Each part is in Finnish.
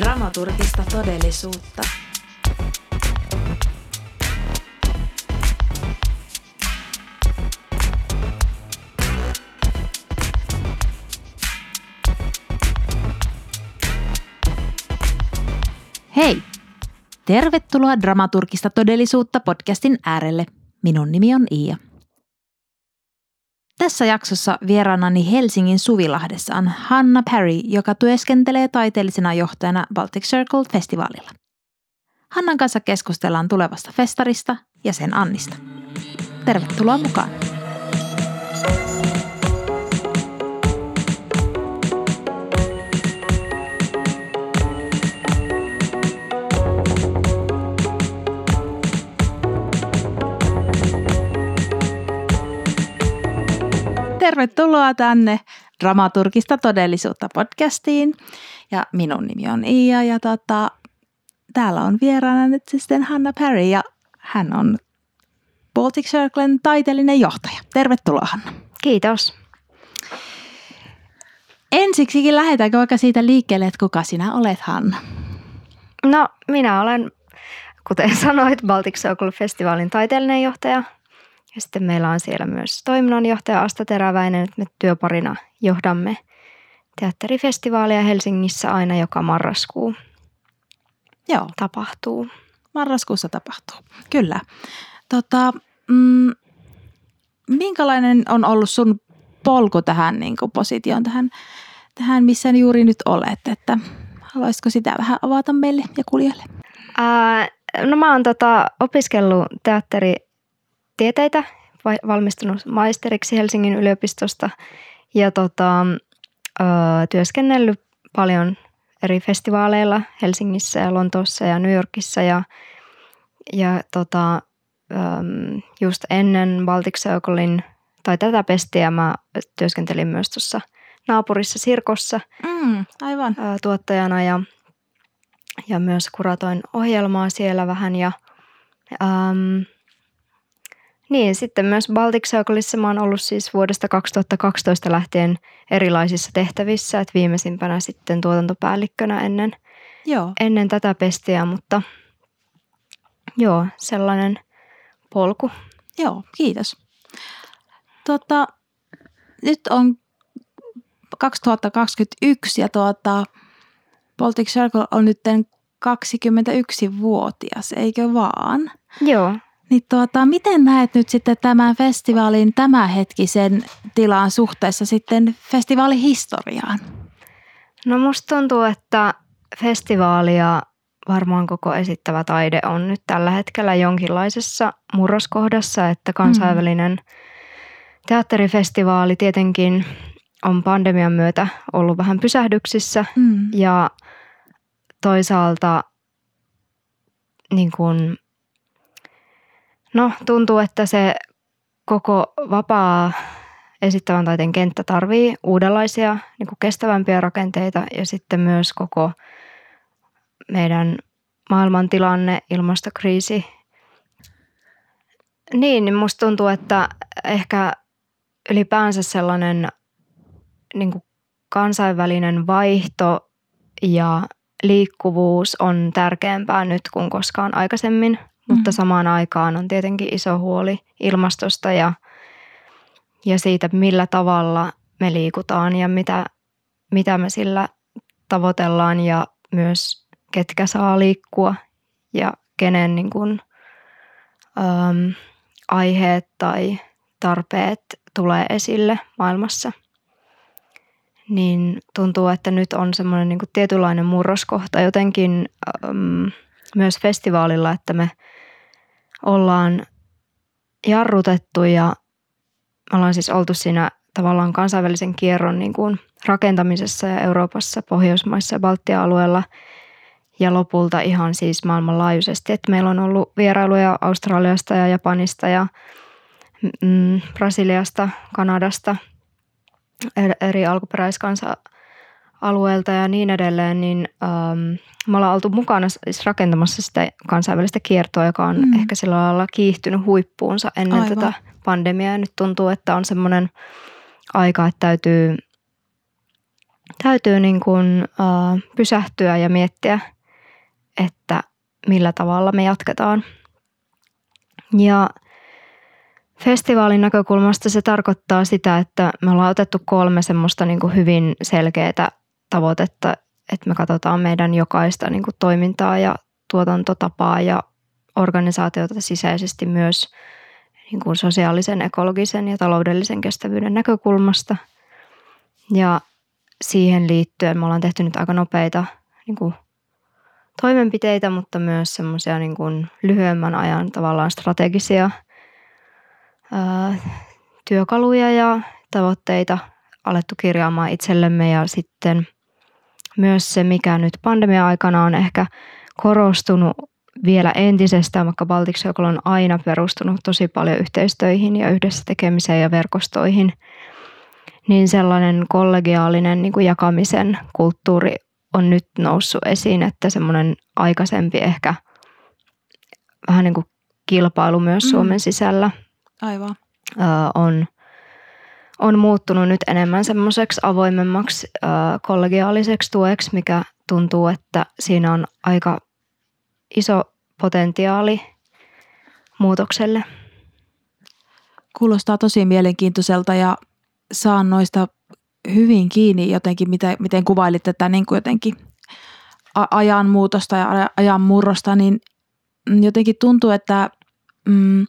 Dramaturgista todellisuutta. Hei! Tervetuloa Dramaturgista todellisuutta podcastin äärelle. Minun nimi on Iia. Tässä jaksossa vieraanani Helsingin Suvilahdessa on Hanna Perry, joka työskentelee taiteellisena johtajana Baltic Circle-festivaalilla. Hannan kanssa keskustellaan tulevasta festarista ja sen Annista. Tervetuloa mukaan! Tervetuloa tänne Dramaturgista todellisuutta podcastiin. Ja minun nimi on Iia ja tota, täällä on vieraana nyt sitten Hanna Perry ja hän on Baltic Circlen taiteellinen johtaja. Tervetuloa Hanna. Kiitos. Ensiksikin lähdetäänkö vaikka siitä liikkeelle, että kuka sinä olet Hanna? No minä olen, kuten sanoit, Baltic Circle-festivaalin taiteellinen johtaja – ja sitten meillä on siellä myös toiminnanjohtaja Asta Teräväinen, että me työparina johdamme teatterifestivaalia Helsingissä aina joka marraskuu. Joo. Tapahtuu. Marraskuussa tapahtuu, kyllä. Tota, mm, minkälainen on ollut sun polku tähän niin kuin positioon, tähän, tähän, missä juuri nyt olet? Että haluaisitko sitä vähän avata meille ja kuulijoille? Ää, no mä oon tota, opiskellut teatteri tieteitä, valmistunut maisteriksi Helsingin yliopistosta ja tota, ö, työskennellyt paljon eri festivaaleilla Helsingissä ja Lontoossa ja New Yorkissa ja, ja tota, just ennen Baltic Circlein tai tätä pestiä mä työskentelin myös tuossa naapurissa Sirkossa mm, aivan. tuottajana ja, ja myös kuratoin ohjelmaa siellä vähän ja niin, sitten myös Baltic Circleissa mä oon ollut siis vuodesta 2012 lähtien erilaisissa tehtävissä, että viimeisimpänä sitten tuotantopäällikkönä ennen, joo. ennen tätä pestiä, mutta joo, sellainen polku. Joo, kiitos. Tota, nyt on 2021 ja tuota, Baltic Circle on nyt 21-vuotias, eikö vaan? Joo. Niin tuota, miten näet nyt sitten tämän festivaalin tämänhetkisen tilaan suhteessa sitten festivaalihistoriaan? No musta tuntuu, että festivaalia varmaan koko esittävä taide on nyt tällä hetkellä jonkinlaisessa murroskohdassa, että kansainvälinen mm. teatterifestivaali tietenkin on pandemian myötä ollut vähän pysähdyksissä mm. ja toisaalta niin kuin No tuntuu, että se koko vapaa esittävän taiteen kenttä tarvii uudenlaisia niin kuin kestävämpiä rakenteita ja sitten myös koko meidän maailmantilanne, ilmastokriisi. Niin, niin musta tuntuu, että ehkä ylipäänsä sellainen niin kuin kansainvälinen vaihto ja liikkuvuus on tärkeämpää nyt kuin koskaan aikaisemmin – mutta mm. samaan aikaan on tietenkin iso huoli ilmastosta ja, ja siitä, millä tavalla me liikutaan ja mitä, mitä me sillä tavoitellaan ja myös ketkä saa liikkua ja kenen niin kuin, äm, aiheet tai tarpeet tulee esille maailmassa. Niin tuntuu, että nyt on semmoinen niin kuin tietynlainen murroskohta jotenkin äm, myös festivaalilla, että me – ollaan jarrutettu ja me ollaan siis oltu siinä tavallaan kansainvälisen kierron niin kuin rakentamisessa ja Euroopassa, Pohjoismaissa ja Baltian alueella ja lopulta ihan siis maailmanlaajuisesti. Että meillä on ollut vierailuja Australiasta ja Japanista ja mm, Brasiliasta, Kanadasta, eri alkuperäiskansa alueelta ja niin edelleen, niin ähm, me ollaan oltu mukana siis rakentamassa sitä kansainvälistä kiertoa, joka on mm. ehkä sillä lailla kiihtynyt huippuunsa ennen Aivan. tätä pandemiaa. Nyt tuntuu, että on semmoinen aika, että täytyy täytyy niin kuin, uh, pysähtyä ja miettiä, että millä tavalla me jatketaan. Ja festivaalin näkökulmasta se tarkoittaa sitä, että me ollaan otettu kolme semmoista niin kuin hyvin selkeää tavoitetta, että me katsotaan meidän jokaista niin kuin toimintaa ja tuotantotapaa ja organisaatiota sisäisesti myös niin kuin sosiaalisen, ekologisen ja taloudellisen kestävyyden näkökulmasta. Ja siihen liittyen me ollaan tehty nyt aika nopeita niin kuin toimenpiteitä, mutta myös semmoisia niin kuin lyhyemmän ajan tavallaan strategisia ää, työkaluja ja tavoitteita alettu kirjaamaan itsellemme ja sitten myös se, mikä nyt pandemia-aikana on ehkä korostunut vielä entisestään, vaikka Baltic Circle on aina perustunut tosi paljon yhteistöihin ja yhdessä tekemiseen ja verkostoihin, niin sellainen kollegiaalinen niin kuin jakamisen kulttuuri on nyt noussut esiin, että semmoinen aikaisempi ehkä vähän niin kuin kilpailu myös mm. Suomen sisällä Aivan. on, on muuttunut nyt enemmän semmoiseksi avoimemmaksi kollegiaaliseksi tueksi, mikä tuntuu, että siinä on aika iso potentiaali muutokselle. Kuulostaa tosi mielenkiintoiselta ja saan noista hyvin kiinni jotenkin, miten, miten kuvailit tätä niin kuin jotenkin ajan muutosta ja ajan murrosta, niin jotenkin tuntuu, että mm,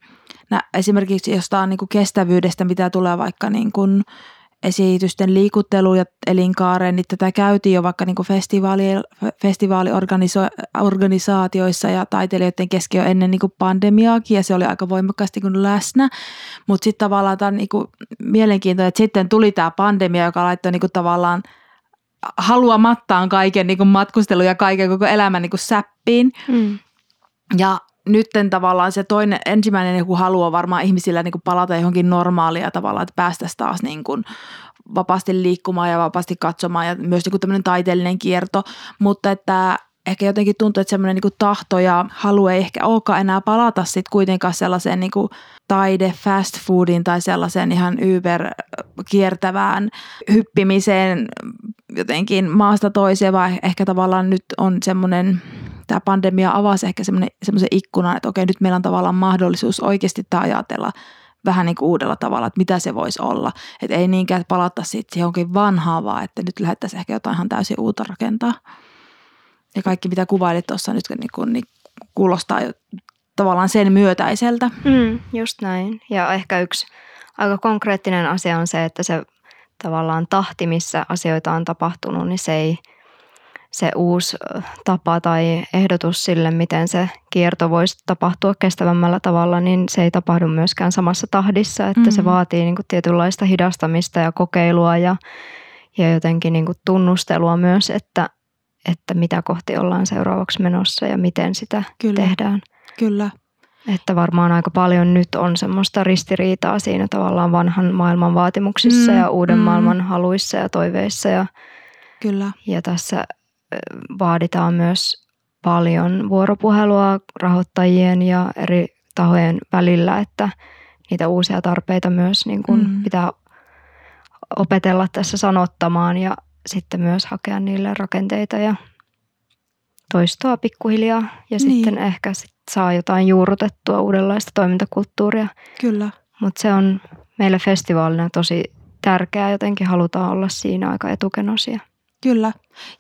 esimerkiksi jostain niin kuin kestävyydestä, mitä tulee vaikka niin kuin esitysten liikuttelu ja elinkaareen, niin tätä käytiin jo vaikka niin festivaali, festivaaliorganisaatioissa ja taiteilijoiden kesken jo ennen niin kuin pandemiaakin ja se oli aika voimakkaasti niin läsnä. Mutta sitten tavallaan tämä on niin kuin mielenkiintoinen, että sitten tuli tämä pandemia, joka laittoi niin kuin tavallaan haluamattaan kaiken niin kuin matkustelu ja kaiken koko elämän niin kuin säppiin. Mm. Ja nytten tavallaan se toinen, ensimmäinen joku haluaa varmaan ihmisillä niin palata johonkin normaalia tavallaan, että päästäisiin taas niin kuin vapaasti liikkumaan ja vapaasti katsomaan ja myös niin kuin tämmöinen taiteellinen kierto, mutta että ehkä jotenkin tuntuu, että semmoinen niin tahto ja halu ei ehkä olekaan enää palata sitten kuitenkaan sellaiseen niin kuin taide fast foodin tai sellaiseen ihan Uber kiertävään hyppimiseen jotenkin maasta toiseen, vaan ehkä tavallaan nyt on semmoinen tämä pandemia avasi ehkä semmoisen ikkunan, että okei, nyt meillä on tavallaan mahdollisuus oikeasti tämä ajatella vähän niin kuin uudella tavalla, että mitä se voisi olla. Että ei niinkään palata sitten johonkin vanhaan, vaan että nyt lähdettäisiin ehkä jotain ihan täysin uutta rakentaa. Ja kaikki, mitä kuvailit tuossa nyt, niin, kuin, niin kuulostaa jo tavallaan sen myötäiseltä. Mm, just näin. Ja ehkä yksi aika konkreettinen asia on se, että se tavallaan tahti, missä asioita on tapahtunut, niin se ei – se uusi tapa tai ehdotus sille, miten se kierto voisi tapahtua kestävämmällä tavalla, niin se ei tapahdu myöskään samassa tahdissa, että mm-hmm. se vaatii niin kuin tietynlaista hidastamista ja kokeilua ja, ja jotenkin niin kuin tunnustelua myös, että, että mitä kohti ollaan seuraavaksi menossa ja miten sitä Kyllä. tehdään. Kyllä. Että varmaan aika paljon nyt on semmoista ristiriitaa siinä tavallaan vanhan maailman vaatimuksissa mm, ja uuden mm. maailman haluissa ja toiveissa. Ja, Kyllä. ja tässä vaaditaan myös paljon vuoropuhelua rahoittajien ja eri tahojen välillä, että niitä uusia tarpeita myös niin kuin mm. pitää opetella tässä sanottamaan ja sitten myös hakea niille rakenteita ja toistoa pikkuhiljaa ja niin. sitten ehkä sit saa jotain juurrutettua uudenlaista toimintakulttuuria. Kyllä. Mutta se on meille festivaalina tosi tärkeää, jotenkin halutaan olla siinä aika etukenosia. Kyllä.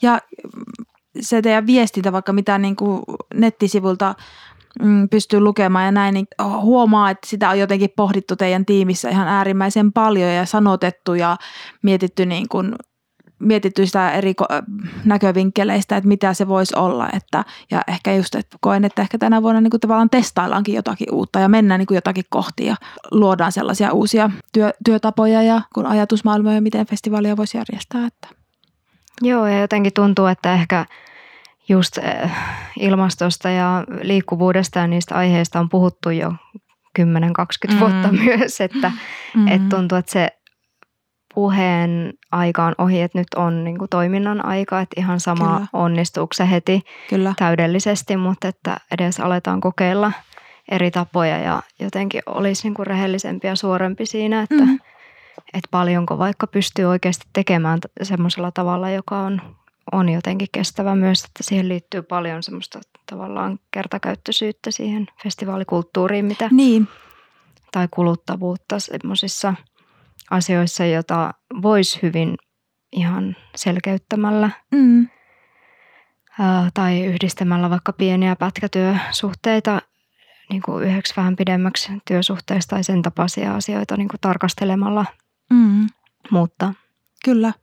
Ja se teidän viestintä, vaikka mitä niin kuin nettisivulta mm, pystyy lukemaan ja näin, niin huomaa, että sitä on jotenkin pohdittu teidän tiimissä ihan äärimmäisen paljon ja sanotettu ja mietitty, niin kuin, mietitty sitä eri näkövinkkeleistä, että mitä se voisi olla. Että, ja ehkä just, että koen, että ehkä tänä vuonna niin kuin tavallaan testaillaankin jotakin uutta ja mennään niin kuin jotakin kohti ja luodaan sellaisia uusia työ, työtapoja ja kun ajatusmaailmoja, miten festivaalia voisi järjestää. Että. Joo, ja jotenkin tuntuu, että ehkä just eh, ilmastosta ja liikkuvuudesta ja niistä aiheista on puhuttu jo 10-20 mm. vuotta myös, että mm. et tuntuu, että se puheen aika on ohi, että nyt on niin kuin toiminnan aika, että ihan sama Kyllä. onnistuuko se heti Kyllä. täydellisesti, mutta että edes aletaan kokeilla eri tapoja ja jotenkin olisi niin kuin rehellisempi ja suorempi siinä, että, mm. Että paljonko vaikka pystyy oikeasti tekemään semmoisella tavalla, joka on, on jotenkin kestävä myös, että siihen liittyy paljon semmoista tavallaan kertakäyttöisyyttä siihen festivaalikulttuuriin, mitä, Niin, tai kuluttavuutta semmoisissa asioissa, jota voisi hyvin ihan selkeyttämällä mm, ää, tai yhdistämällä vaikka pieniä pätkätyösuhteita niin kuin yhdeksi vähän pidemmäksi työsuhteesta tai sen tapaisia asioita niin kuin tarkastelemalla, mm, mutta kyllä.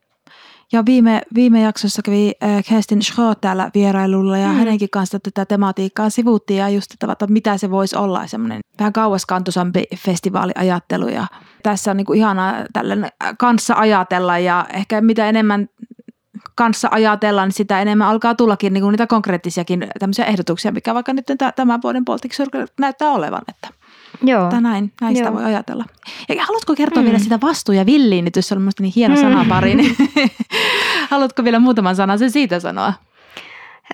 Ja viime, viime jaksossa kävi äh, Kerstin täällä vierailulla ja Mm. hänenkin kanssa tätä tematiikkaa sivuttiin ja just että, että mitä se voisi olla semmoinen vähän kauaskantoisampi festivaaliajattelu ja tässä on niin kuin ihanaa tällainen kanssa ajatella ja ehkä mitä enemmän kanssa ajatellaan, niin sitä enemmän alkaa tullakin niin kuin niitä konkreettisiakin tämmöisiä ehdotuksia, mikä vaikka nyt tä- tämän vuoden Baltic Circle näyttää olevan, että, joo. että näin, sitä Joo. voi ajatella. Ja haluatko kertoa Mm. vielä sitä vastuu- ja villiinnitys, se on minusta niin hieno Mm. sanapari, niin haluatko vielä muutaman sanan sen siitä sanoa?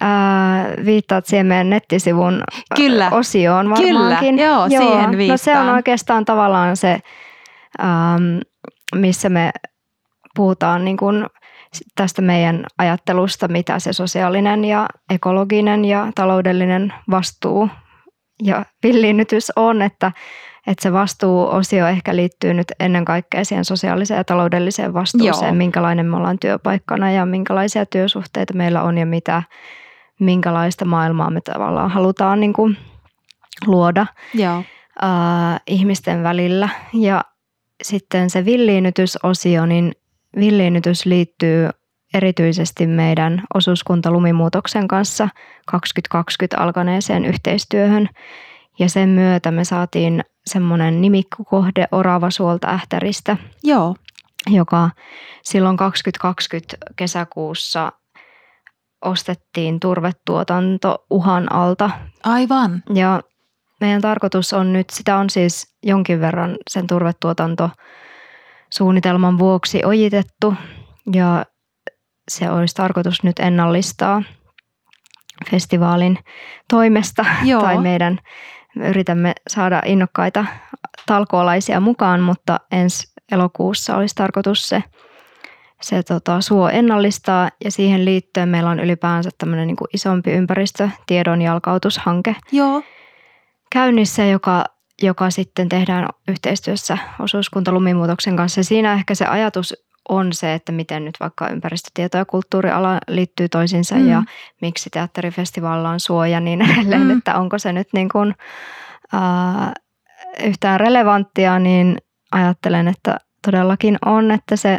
Ää, viittaat siihen meidän nettisivun Kyllä. osioon Kyllä, varmaankin. joo, siihen No se on viittaan. oikeastaan tavallaan se, äm, missä me puhutaan niin kuin tästä meidän ajattelusta, mitä se sosiaalinen ja ekologinen ja taloudellinen vastuu ja villiinnytys on, että, että se vastuuosio ehkä liittyy nyt ennen kaikkea siihen sosiaaliseen ja taloudelliseen vastuuseen, Joo. minkälainen me ollaan työpaikkana ja minkälaisia työsuhteita meillä on ja mitä, minkälaista maailmaa me tavallaan halutaan niin kuin luoda Joo. ää, ihmisten välillä. Ja sitten se villiinnytysosio, niin villiinnytys liittyy erityisesti meidän osuuskuntalumimuutoksen kanssa 2020 alkaneeseen yhteistyöhön. Ja sen myötä me saatiin semmoinen nimikkokohde Orava suolta Ähtäristä, Joo. joka silloin 2020 kesäkuussa ostettiin turvetuotanto uhan alta Aivan. ja meidän tarkoitus on nyt, sitä on siis jonkin verran sen turvetuotanto suunnitelman vuoksi ojitettu ja se olisi tarkoitus nyt ennallistaa festivaalin toimesta Joo. tai meidän me yritämme saada innokkaita talkoolaisia mukaan, mutta ensi elokuussa olisi tarkoitus se, se tota, suo ennallistaa ja siihen liittyen meillä on ylipäänsä tämmöinen niin isompi ympäristötiedon jalkautushanke Joo. käynnissä, joka, joka sitten tehdään yhteistyössä osuuskuntalumimuutoksen kanssa. Ja siinä ehkä se ajatus on se, että miten nyt vaikka ympäristötieto- ja kulttuuriala liittyy toisiinsa Mm. ja miksi teatterifestivaalilla on suoja niin edelleen, Mm. että onko se nyt niin kuin, ää, yhtään relevanttia, niin ajattelen, että todellakin on, että se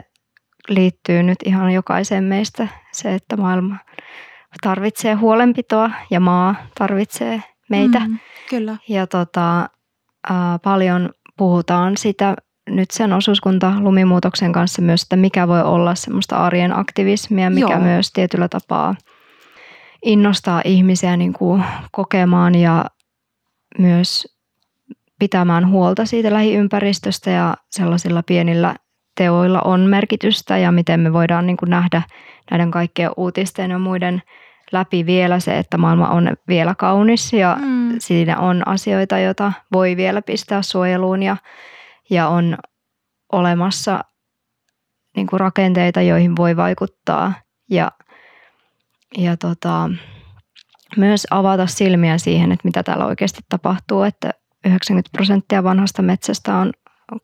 liittyy nyt ihan jokaiseen meistä se, että maailma tarvitsee huolenpitoa ja maa tarvitsee meitä. Mm, kyllä. Ja tota, ää, paljon puhutaan sitä nyt sen osuuskunta lumimuutoksen kanssa myös, että mikä voi olla semmoista arjen aktivismia, mikä Joo. myös tietyllä tapaa innostaa ihmisiä niin kuin kokemaan ja myös pitämään huolta siitä lähiympäristöstä ja sellaisilla pienillä teoilla on merkitystä ja miten me voidaan niin kuin nähdä näiden kaikkien uutisten ja muiden läpi vielä se, että maailma on vielä kaunis ja Mm. siinä on asioita, joita voi vielä pistää suojeluun ja, ja on olemassa niin kuin rakenteita, joihin voi vaikuttaa ja, ja tota, myös avata silmiä siihen, että mitä täällä oikeasti tapahtuu, että 90 prosenttia vanhasta metsästä on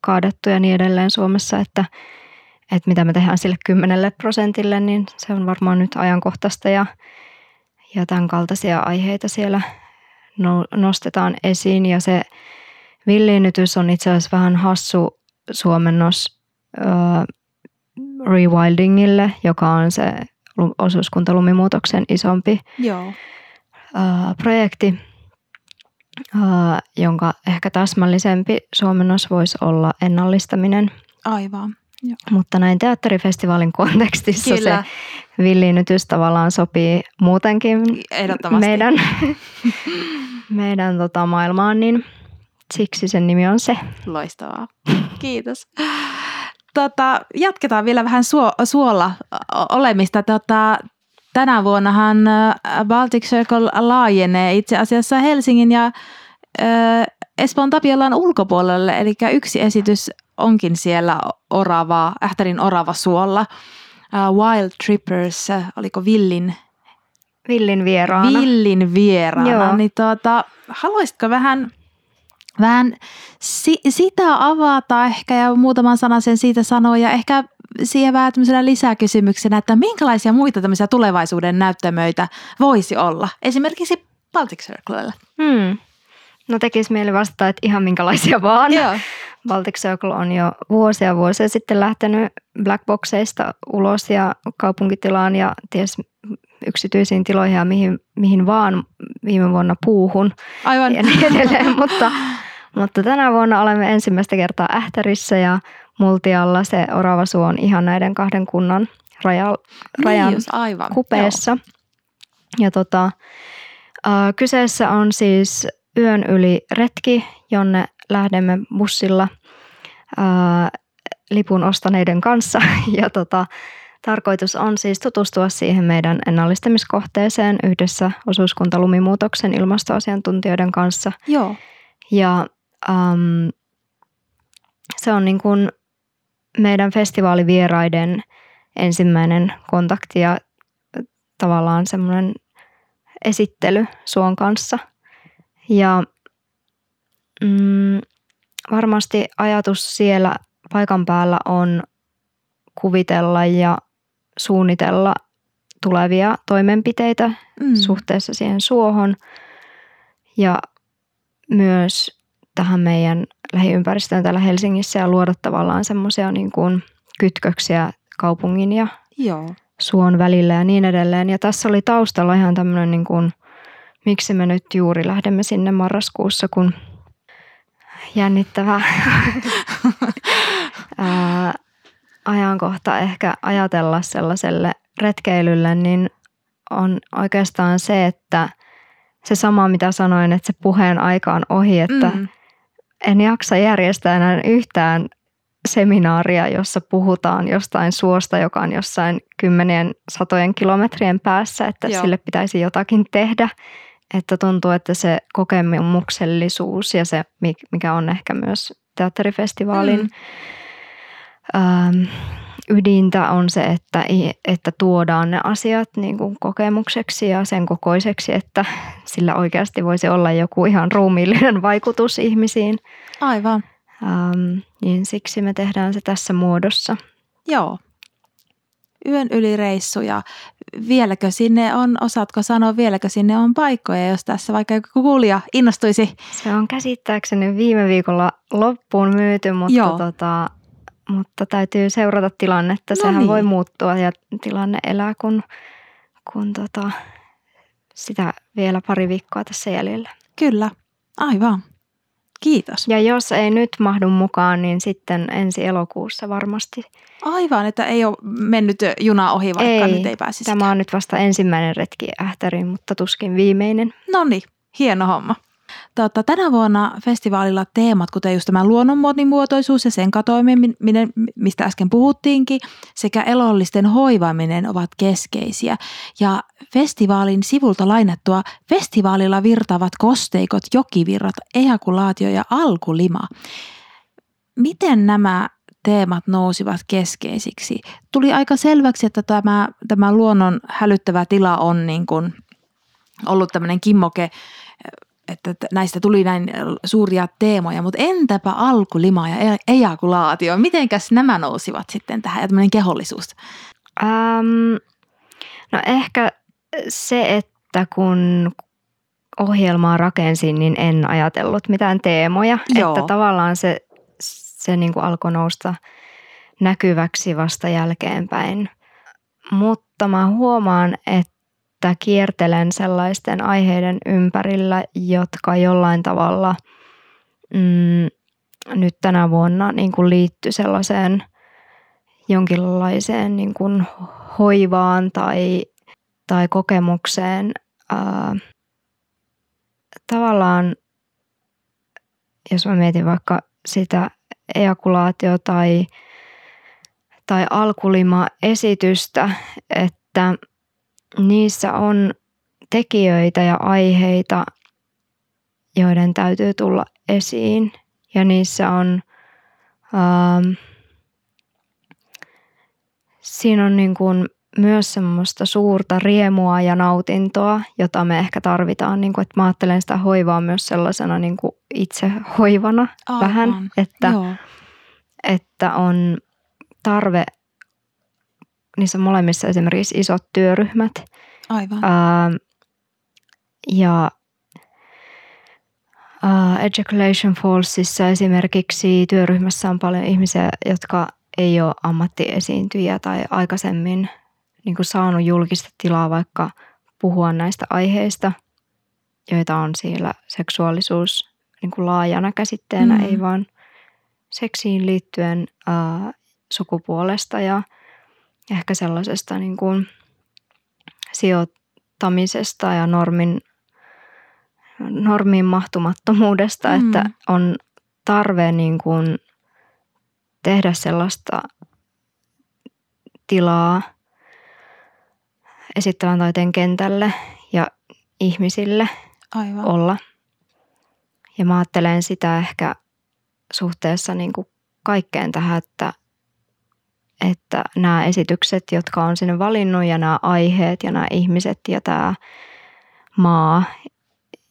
kaadettu ja niin edelleen Suomessa, että, että mitä me tehdään sille 10 prosentille, niin se on varmaan nyt ajankohtaista ja, ja tämän kaltaisia aiheita siellä no, nostetaan esiin ja se villiinnytys on itse asiassa vähän hassu suomennos ö, rewildingille, joka on se lu- osuuskuntalumimuutoksen isompi Joo. ö, projekti, ö, jonka ehkä täsmällisempi suomennos voisi olla ennallistaminen. Aivan. Joo. Mutta näin teatterifestivaalin kontekstissa Kyllä. se villiinnytys tavallaan sopii muutenkin meidän, meidän tota maailmaan, niin siksi sen nimi on se. Loistavaa. Kiitos. Tota, jatketaan vielä vähän suo, suolla olemista. Tota, tänä vuonnahan Baltic Circle laajenee itse asiassa Helsingin ja ö, Espoon Tapiolan ulkopuolelle, eli yksi esitys onkin siellä Orava, Ähtärin Orava suolla. Wild Trippers, oliko Villin, Villin vieraana. Villin vieraana. Joo. Niin tuota, haluaisitko vähän, vähän si- sitä avata ehkä ja muutaman sanan sen siitä sanoa ja ehkä siihen vähän tämmöisenä lisäkysymyksenä, että minkälaisia muita tämmöisiä tulevaisuuden näyttämöitä voisi olla? Esimerkiksi Baltic Circlella. Hmm. No tekisi mieli vastata, että ihan minkälaisia vaan. Joo. Baltic Circle on jo vuosia vuosia sitten lähtenyt blackboxeista ulos ja kaupunkitilaan ja ties yksityisiin tiloihin ja mihin, mihin vaan viime vuonna puuhun Aivan. ja niin edelleen. mutta, mutta tänä vuonna olemme ensimmäistä kertaa Ähtärissä ja Multialla se Oravasuu on ihan näiden kahden kunnan raja, rajan niin just, aivan. kupeessa. Ja tota, äh, kyseessä on siis yön yli retki, jonne lähdemme bussilla äh, lipun ostaneiden kanssa. Ja tota, tarkoitus on siis tutustua siihen meidän ennallistamiskohteeseen yhdessä osuuskuntalumimuutoksen ilmastoasiantuntijoiden kanssa. Joo. Ja ähm, se on niin kuin meidän festivaalivieraiden ensimmäinen kontakti ja tavallaan semmoinen esittely Suon kanssa. Ja mm, varmasti ajatus siellä paikan päällä on kuvitella ja suunnitella tulevia toimenpiteitä Mm. suhteessa siihen suohon ja myös tähän meidän lähiympäristöön täällä Helsingissä ja luoda tavallaan semmoisia niin kuin kytköksiä kaupungin ja Joo. suon välillä ja niin edelleen. Ja tässä oli taustalla ihan tämmöinen, niin kuin, miksi me nyt juuri lähdemme sinne marraskuussa, kun jännittävä ajankohta ehkä ajatella sellaiselle retkeilylle, niin on oikeastaan se, että se sama mitä sanoin, että se puheen aika on ohi, että Mm. en jaksa järjestää enää yhtään seminaaria, jossa puhutaan jostain suosta, joka on jossain kymmenien satojen kilometrien päässä, että Joo. Sille pitäisi jotakin tehdä. Että tuntuu, että se kokemuksellisuus ja se, mi- mikä on ehkä myös teatterifestivaalin Mm. Ähm, ydintä on se, että, että tuodaan ne asiat niin kuin kokemukseksi ja sen kokoiseksi, että sillä oikeasti voisi olla joku ihan ruumiillinen vaikutus ihmisiin. Aivan. Ähm, niin siksi me tehdään se tässä muodossa. Joo. Yön yli reissu ja vieläkö sinne on, osaatko sanoa, vieläkö sinne on paikkoja, jos tässä vaikka joku kuulija innostuisi. Se on käsittääkseni viime viikolla loppuun myyty, mutta, Joo. tota, mutta täytyy seurata tilannetta. No Sehän niin. voi muuttua ja tilanne elää, kun, kun tota, sitä vielä pari viikkoa tässä jäljellä. Kyllä, aivan. Kiitos. Ja jos ei nyt mahdu mukaan, niin sitten ensi elokuussa varmasti. Aivan, että ei ole mennyt juna ohi, vaikka Ei, nyt ei pääsisi. Tämä on nyt vasta ensimmäinen retki Ähtäriin, mutta tuskin viimeinen. No niin, hieno homma. Tota, tänä vuonna festivaalilla teemat, kuten just tämä luonnon monimuotoisuus ja sen katoaminen, mistä äsken puhuttiinkin, sekä elollisten hoivaaminen ovat keskeisiä. Ja festivaalin sivulta lainattua festivaalilla virtaavat kosteikot, jokivirrat, ejakulaatio ja alkulima. Miten nämä teemat nousivat keskeisiksi? Tuli aika selväksi, että tämä, tämä luonnon hälyttävä tila on niin kuin ollut tämmöinen kimmoke että näistä tuli näin suuria teemoja, mutta entäpä alkulima ja e- ejakulaatio? Mitenkäs nämä nousivat sitten tähän ja tämmöinen kehollisuus? Ähm, no ehkä se, että kun ohjelmaa rakensin, niin en ajatellut mitään teemoja. Joo. Että tavallaan se, se niin kuin alkoi nousta näkyväksi vasta jälkeenpäin. Mutta mä huomaan, että kiertelen sellaisten aiheiden ympärillä, jotka jollain tavalla mm, nyt tänä vuonna niin kuin liittyy sellaiseen jonkinlaiseen niin kuin hoivaan tai, tai kokemukseen. Ää, tavallaan, jos mä mietin vaikka sitä ejakulaatio tai, tai alkulima-esitystä, että niissä on tekijöitä ja aiheita, joiden täytyy tulla esiin. Ja niissä on, ähm, siinä on niin kuin myös semmoista suurta riemua ja nautintoa, jota me ehkä tarvitaan. Niin kuin, että mä ajattelen sitä hoivaa myös sellaisena niin kuin itse hoivana Aivan. vähän, että, Joo. että on tarve niissä molemmissa esimerkiksi isot työryhmät. Aivan. Ää, ja ää, Ejaculation Fallsissa esimerkiksi työryhmässä on paljon ihmisiä, jotka ei ole ammattiesiintyjiä tai aikaisemmin niin kuin saanut julkista tilaa vaikka puhua näistä aiheista, joita on siellä seksuaalisuus niin kuin laajana käsitteenä, Mm. ei vaan seksiin liittyen ää, sukupuolesta ja ehkä sellaisesta niin kuin sijoittamisesta ja normin, normin mahtumattomuudesta, Mm. että on tarve niin kuin tehdä sellaista tilaa esittävän taiteen kentälle ja ihmisille Aivan. olla. Ja mä ajattelen sitä ehkä suhteessa niin kuin kaikkeen tähän, että, että nämä esitykset, jotka on sinne valinnut ja nämä aiheet ja nämä ihmiset ja tämä maa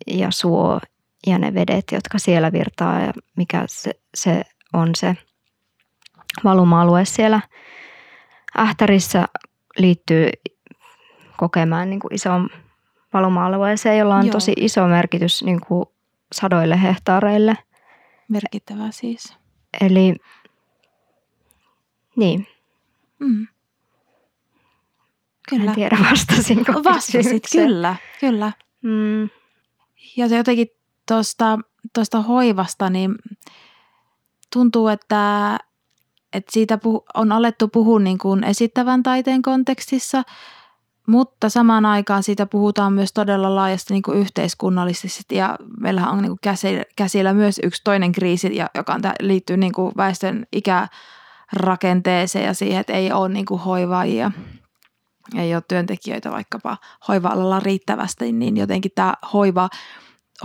ja suo ja ne vedet, jotka siellä virtaa ja mikä se, se on se valuma-alue siellä Ähtärissä liittyy kokemaan niin kuin isoon valuma-alueeseen, jolla on Joo. tosi iso merkitys niin kuin sadoille hehtaareille. Merkittävää siis. Eli niin, Mm. en Kyllä. tiedä vastasinko Vastasit, kyllä, kyllä. Mm, Ja se jotenkin tuosta tosta hoivasta, niin tuntuu, että, että siitä puhu, on alettu puhua niin kuin esittävän taiteen kontekstissa, mutta samaan aikaan siitä puhutaan myös todella laajasti niin kuin yhteiskunnallisesti ja meillähän on niin kuin käsillä, käsillä myös yksi toinen kriisi, joka on, liittyy niin kuin väestön ikärakenteeseen ja siihen, että ei ole niin kuin hoivaajia ei ole työntekijöitä vaikkapa hoiva-alalla riittävästi, niin jotenkin tämä hoiva,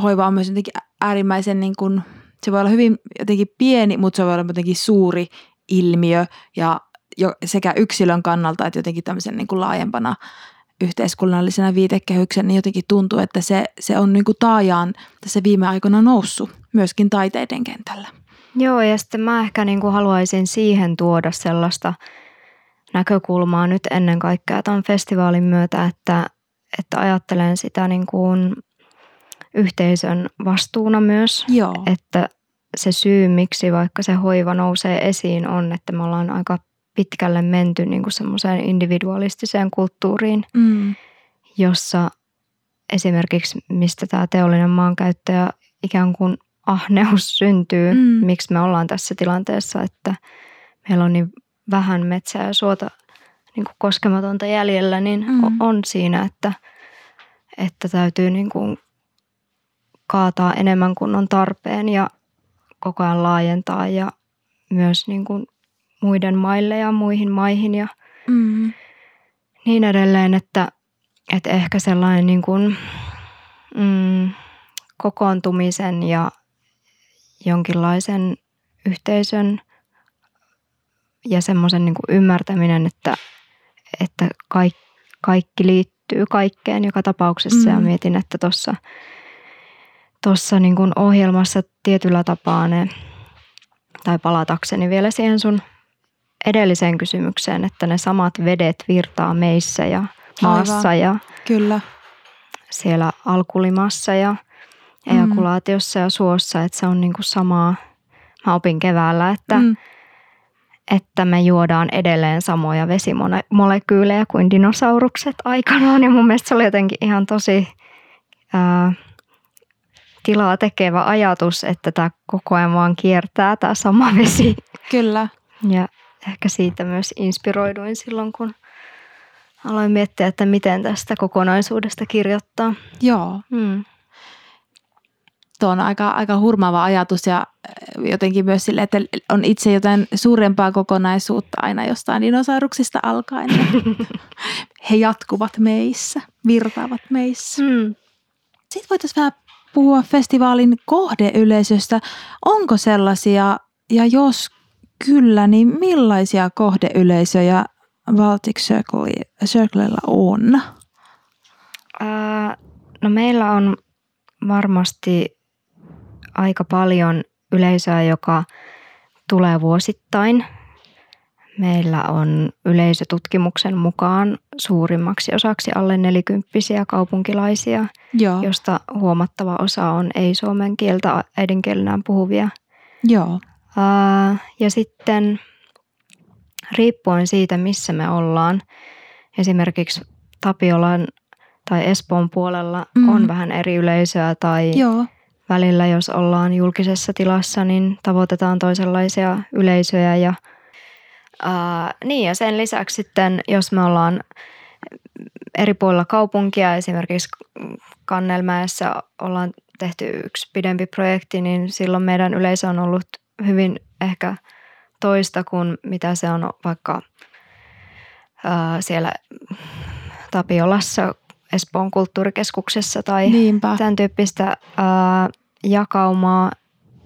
hoiva on myös jotenkin äärimmäisen, niin kuin, se voi olla hyvin jotenkin pieni, mutta se voi olla jotenkin suuri ilmiö ja jo, sekä yksilön kannalta että jotenkin tämmöisen niin kuin laajempana yhteiskunnallisena viitekehyksen, niin jotenkin tuntuu, että se, se on niin kuin taajaan tässä viime aikoina noussut myöskin taiteiden kentällä. Joo, ja sitten mä ehkä niin kuin haluaisin siihen tuoda sellaista näkökulmaa nyt ennen kaikkea tämän festivaalin myötä, että, että ajattelen sitä niin kuin yhteisön vastuuna myös, Joo, että se syy, miksi vaikka se hoiva nousee esiin, on, että me ollaan aika pitkälle menty niin kuin semmoiseen individualistiseen kulttuuriin, mm, jossa esimerkiksi mistä tämä teollinen maankäyttö ja ikään kuin ahneus syntyy, Mm. miksi me ollaan tässä tilanteessa, että meillä on niin vähän metsää ja suota niin kuin koskematonta jäljellä, niin mm. on siinä, että, että täytyy niin kuin kaataa enemmän kuin on tarpeen ja koko ajan laajentaa ja myös niin kuin muiden maille ja muihin maihin ja mm, niin edelleen, että, että ehkä sellainen niin kuin, mm, kokoontumisen ja jonkinlaisen yhteisön ja semmoisen niin kuin ymmärtäminen, että, että kaikki, kaikki liittyy kaikkeen joka tapauksessa. Mm. Ja Mm. mietin, että tuossa tossa niin kuin ohjelmassa tietyllä tapaa ne, tai palatakseni vielä siihen sun edelliseen kysymykseen, että ne samat vedet virtaa meissä ja maassa Aivan. ja kyllä. siellä alkulimassa ja Mm. ejakulaatiossa ja suossa, että se on niin kuin samaa. Mä opin keväällä, että, Mm, että me juodaan edelleen samoja vesimolekyylejä kuin dinosaurukset aikanaan. Ja mun mielestä se oli jotenkin ihan tosi ää, tilaa tekevä ajatus, että tämä koko ajan vaan kiertää tämä sama vesi. kyllä. Ja ehkä siitä myös inspiroiduin silloin, kun aloin miettiä, että miten tästä kokonaisuudesta kirjoittaa. Joo. Mm. Tuo on aika, aika hurmaava ajatus ja äh, jotenkin myös sille, että on itse jotain suurempaa kokonaisuutta aina jostain dinosauruksista alkaen. He jatkuvat meissä, virtaavat meissä. Mm. Sitten voitaisiin vähän puhua festivaalin kohdeyleisöstä. Onko sellaisia, ja jos kyllä, niin millaisia kohdeyleisöjä Baltic Circle, Circlella on? Ää, no meillä on varmasti aika paljon yleisöä, joka tulee vuosittain. Meillä on yleisötutkimuksen mukaan suurimmaksi osaksi alle nelikymppisiä kaupunkilaisia, Joo. josta huomattava osa on ei-suomen kieltä äidinkielenään puhuvia. Joo. Ää, ja sitten riippuen siitä, missä me ollaan, esimerkiksi Tapiolan tai Espoon puolella Mm. on vähän eri yleisöä tai Joo. Välillä, jos ollaan julkisessa tilassa, niin tavoitetaan toisenlaisia yleisöjä. Ja, ää, niin ja sen lisäksi sitten, jos me ollaan eri puolilla kaupunkia, esimerkiksi Kannelmäessä ollaan tehty yksi pidempi projekti, niin silloin meidän yleisö on ollut hyvin ehkä toista kuin mitä se on vaikka ää, siellä Tapiolassa Espoon kulttuurikeskuksessa tai Niinpä. tämän tyyppistä ää, jakaumaa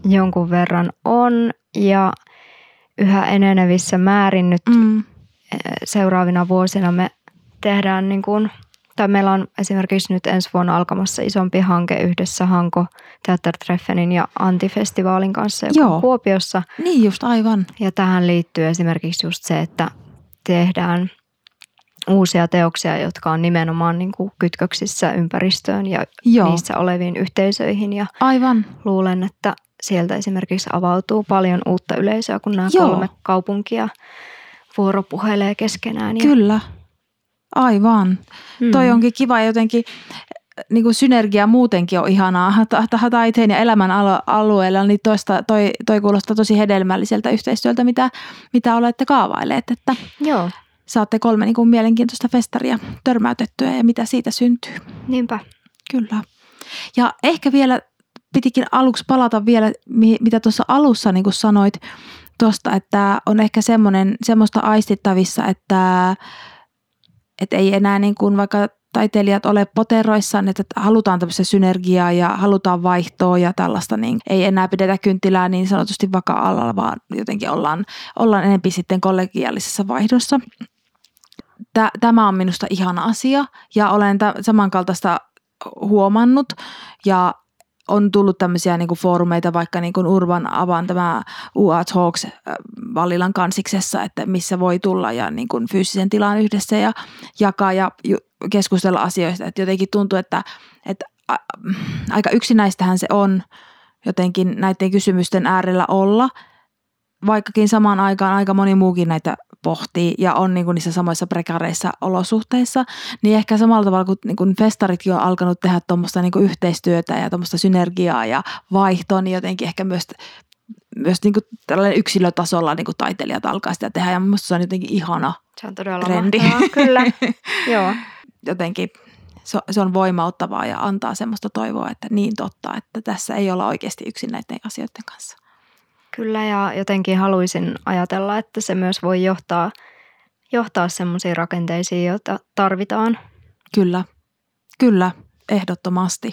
jonkun verran on ja yhä enenevissä määrin nyt Mm. seuraavina vuosina me tehdään niin kuin, tai meillä on esimerkiksi nyt ensi vuonna alkamassa isompi hanke yhdessä Hanko Teattertreffenin ja Antifestivaalin kanssa, joka Joo. on Kuopiossa. Niin just aivan. Ja tähän liittyy esimerkiksi just se, että tehdään uusia teoksia, jotka on nimenomaan niin kuin kytköksissä ympäristöön ja Joo. niissä oleviin yhteisöihin. Ja Aivan. luulen, että sieltä esimerkiksi avautuu paljon uutta yleisöä, kun nämä Joo. kolme kaupunkia vuoropuhelee keskenään. Ja, Kyllä. Aivan. Mm. Toi onkin kiva jotenkin niin kuin synergia muutenkin on ihanaa ta- ta- taiteen ja elämän alueella, niin toista, toi, toi kuulostaa tosi hedelmälliseltä yhteistyöltä, mitä, mitä olette kaavailleet, että Joo, saatte kolme niin kuin mielenkiintoista festaria törmäytettyä ja mitä siitä syntyy. niinpä. Kyllä. Ja ehkä vielä pitikin aluksi palata vielä, mi- mitä tuossa alussa niin kuin sanoit tuosta, että on ehkä semmoinen, semmoista aistittavissa, että, että ei enää niin kuin vaikka taiteilijat ole poteroissaan, että halutaan tämmöistä synergiaa ja halutaan vaihtoa ja tällaista, niin ei enää pidetä kynttilää niin sanotusti vaka-alalla, vaan jotenkin ollaan, ollaan enempi sitten kollegiaalisessa vaihdossa. Tä- Tämä on minusta ihana asia ja olen tä- samankaltaista huomannut ja on tullut tämmöisiä niin kuin foorumeita, vaikka niin Urban Avan tämä UA Talks äh, Vallilan kansiksessa, että missä voi tulla ja niin kuin fyysisen tilan yhdessä ja jakaa ja keskustella asioista. Että jotenkin tuntuu, että, että aika yksinäistähän se on jotenkin näiden kysymysten äärellä olla, vaikkakin samaan aikaan aika moni muukin näitä pohtii ja on niin kuin niissä samoissa prekareissa olosuhteissa, niin ehkä samalla tavalla kuin, niin kuin festaritkin on alkanut tehdä tuommoista niin yhteistyötä ja tuommoista synergiaa ja vaihtoa, niin jotenkin ehkä myös, myös niin kuin tällainen yksilötasolla niin kuin taiteilijat alkaa sitä tehdä ja minusta se on jotenkin ihana Se on todella trendi. mahtavaa. Kyllä, joo. jotenkin se, se on voimauttavaa ja antaa semmoista toivoa, että niin totta, että tässä ei olla oikeasti yksin näiden asioiden kanssa. Kyllä ja jotenkin haluaisin ajatella, että se myös voi johtaa, johtaa semmoisiin rakenteisiin, joita tarvitaan. Kyllä, kyllä, ehdottomasti.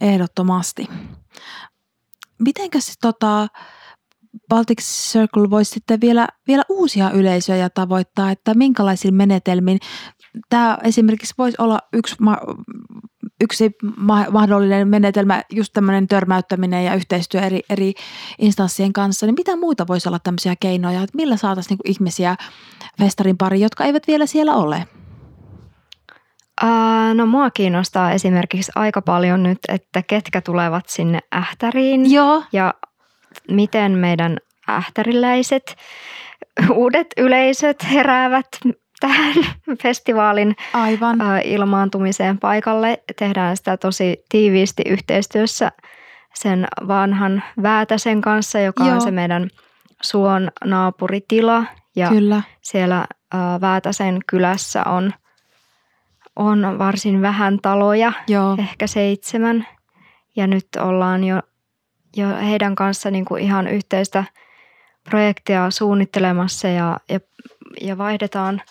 Ehdottomasti. Mitenkäs tota, Baltic Circle voisi sitten vielä, vielä uusia yleisöjä tavoittaa, että minkälaisiin menetelmin tämä esimerkiksi voisi olla yksi, yksi ma- mahdollinen menetelmä, just tämmöinen törmäyttäminen ja yhteistyö eri, eri instanssien kanssa, niin mitä muita voisi olla tämmöisiä keinoja, että millä saataisiin niinku ihmisiä festarin pariin, jotka eivät vielä siellä ole? Ää, no mua kiinnostaa esimerkiksi aika paljon nyt, että ketkä tulevat sinne ähtäriin Joo, ja miten meidän ähtäriläiset uudet yleisöt heräävät tähän festivaalin aivan. ilmaantumiseen paikalle. Tehdään sitä tosi tiiviisti yhteistyössä sen vanhan Väätäsen kanssa, joka Joo. on se meidän suon naapuritila. Ja Kyllä. siellä ää, Väätäsen kylässä on, on varsin vähän taloja, Joo, ehkä seitsemän. Ja nyt ollaan jo, jo heidän kanssa niin kuin ihan yhteistä projektia suunnittelemassa ja, ja, ja vaihdetaan,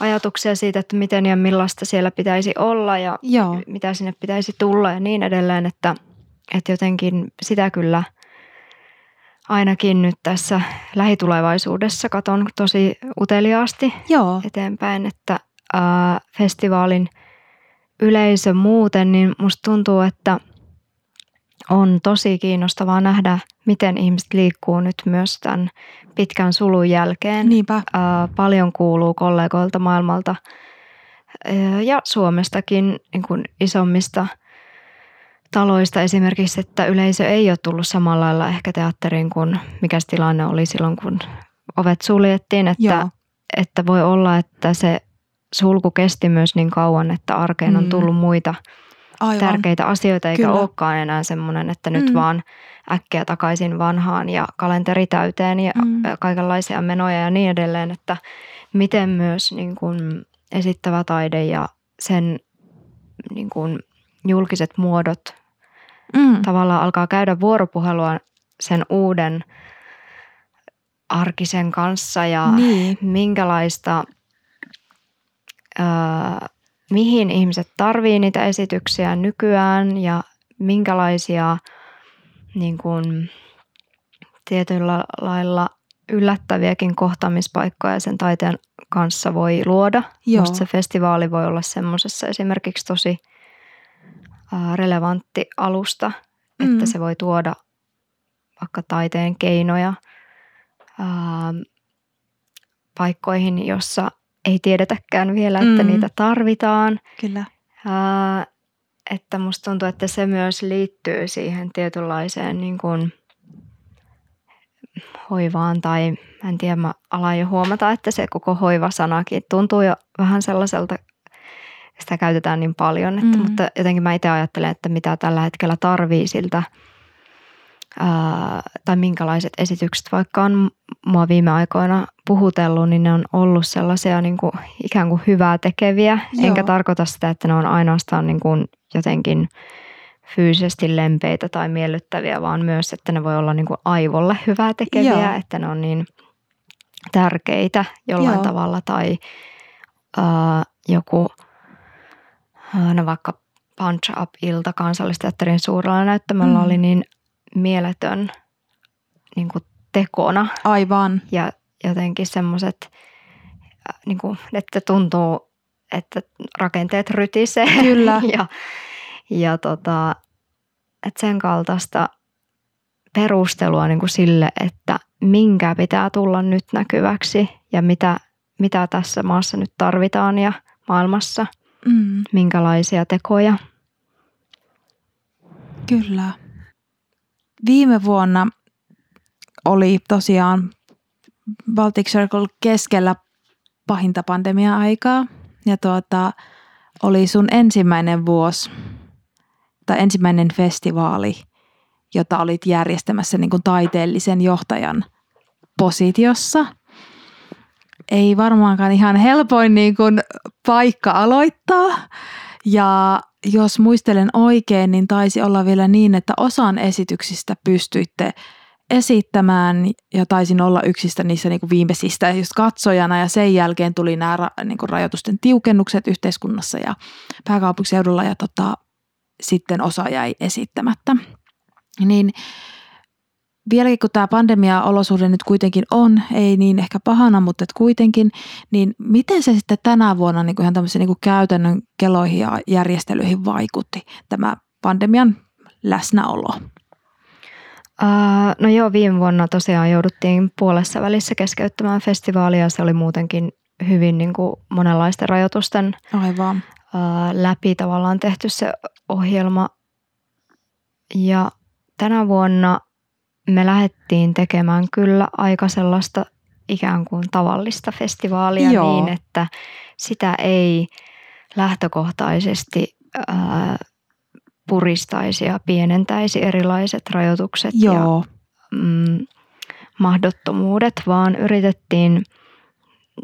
ajatuksia siitä, että miten ja millaista siellä pitäisi olla ja Joo. mitä sinne pitäisi tulla ja niin edelleen, että, että jotenkin sitä kyllä ainakin nyt tässä lähitulevaisuudessa katon tosi uteliaasti Joo. eteenpäin, että ää, festivaalin yleisö muuten, niin musta tuntuu, että on tosi kiinnostavaa nähdä, miten ihmiset liikkuu nyt myös tämän pitkän sulun jälkeen. Niinpä. Paljon kuuluu kollegoilta maailmalta ja Suomestakin niin kuin isommista taloista esimerkiksi, että yleisö ei ole tullut samalla lailla ehkä teatteriin kuin mikä tilanne oli silloin, kun ovet suljettiin, että, Joo. että voi olla, että se sulku kesti myös niin kauan, että arkeen on Mm. tullut muita Aivan. tärkeitä asioita, eikä Kyllä. olekaan enää semmoinen, että nyt Mm. vaan äkkiä takaisin vanhaan ja kalenteri täyteen ja Mm. kaikenlaisia menoja ja niin edelleen, että miten myös niin kuin esittävä taide ja sen niin kuin julkiset muodot Mm. tavallaan alkaa käydä vuoropuhelua sen uuden arkisen kanssa ja Niin. minkälaista, öö, mihin ihmiset tarvii niitä esityksiä nykyään ja minkälaisia niin kuin, tietyllä lailla yllättäviäkin kohtaamispaikkoja sen taiteen kanssa voi luoda. Joo. Musta se festivaali voi olla semmoisessa esimerkiksi tosi relevantti alusta, Mm. että se voi tuoda vaikka taiteen keinoja ää, paikkoihin, jossa ei tiedetäkään vielä, että Mm. niitä tarvitaan. Kyllä. Ää, että musta tuntuu, että se myös liittyy siihen tietynlaiseen niin kuin hoivaan tai mä en tiedä, mä alan jo huomata, että se koko hoivasanakin tuntuu jo vähän sellaiselta, sitä käytetään niin paljon, että, Mm. mutta jotenkin mä itse ajattelen, että mitä tällä hetkellä tarvii siltä ää, tai minkälaiset esitykset vaikka on mua viime aikoina puhutellut, niin ne on ollut sellaisia niin kuin, ikään kuin hyvää tekeviä. Joo. Enkä tarkoita sitä, että ne on ainoastaan niin kuin jotenkin fyysisesti lempeitä tai miellyttäviä, vaan myös, että ne voi olla niin kuin aivolle hyvää tekeviä, Joo. että ne on niin tärkeitä jollain Joo. tavalla tai ää, joku, no vaikka Punch Up-ilta kansallisteatterin suurella näyttämällä Mm. oli niin mieletön niin kuin tekona Aivan. ja jotenkin semmoiset, niin kuin, että tuntuu, että rakenteet rytisee. Kyllä. ja ja tota, että sen kaltaista perustelua niin kuin sille, että minkä pitää tulla nyt näkyväksi ja mitä, mitä tässä maassa nyt tarvitaan ja maailmassa, Mm. minkälaisia tekoja. Kyllä. Viime vuonna oli tosiaan Baltic Circle keskellä pahinta pandemia-aikaa. Ja tuota, oli sun ensimmäinen vuosi tai ensimmäinen festivaali, jota olit järjestämässä niin kuin taiteellisen johtajan positiossa. Ei varmaankaan ihan helpoin niin kuin paikka aloittaa. Ja jos muistelen oikein, niin taisi olla vielä niin, että osan esityksistä pystyitte esittämään ja taisin olla yksistä niissä niin kuin viimeisistä just katsojana ja sen jälkeen tuli nämä ra- niin kuin rajoitusten tiukennukset yhteiskunnassa ja pääkaupunkiseudulla ja tota, sitten osa jäi esittämättä. Niin vieläkin kun tämä pandemia-olosuhde nyt kuitenkin on, ei niin ehkä pahana, mutta et kuitenkin, niin miten se sitten tänä vuonna niin kuin ihan tämmöisiin niin kuin käytännön keloihin ja järjestelyihin vaikutti tämä pandemian läsnäolo? Ää, no joo, viime vuonna tosiaan jouduttiin puolessa välissä keskeyttämään festivaalia. Se oli muutenkin hyvin niin kuin monenlaisten rajoitusten Aivan. ää, läpi tavallaan tehty se ohjelma. Ja tänä vuonna me lähdettiin tekemään kyllä aika sellaista ikään kuin tavallista festivaalia Joo. niin, että sitä ei lähtökohtaisesti ää, puristaisi ja pienentäisi erilaiset rajoitukset ja Joo, mm, mahdottomuudet, vaan yritettiin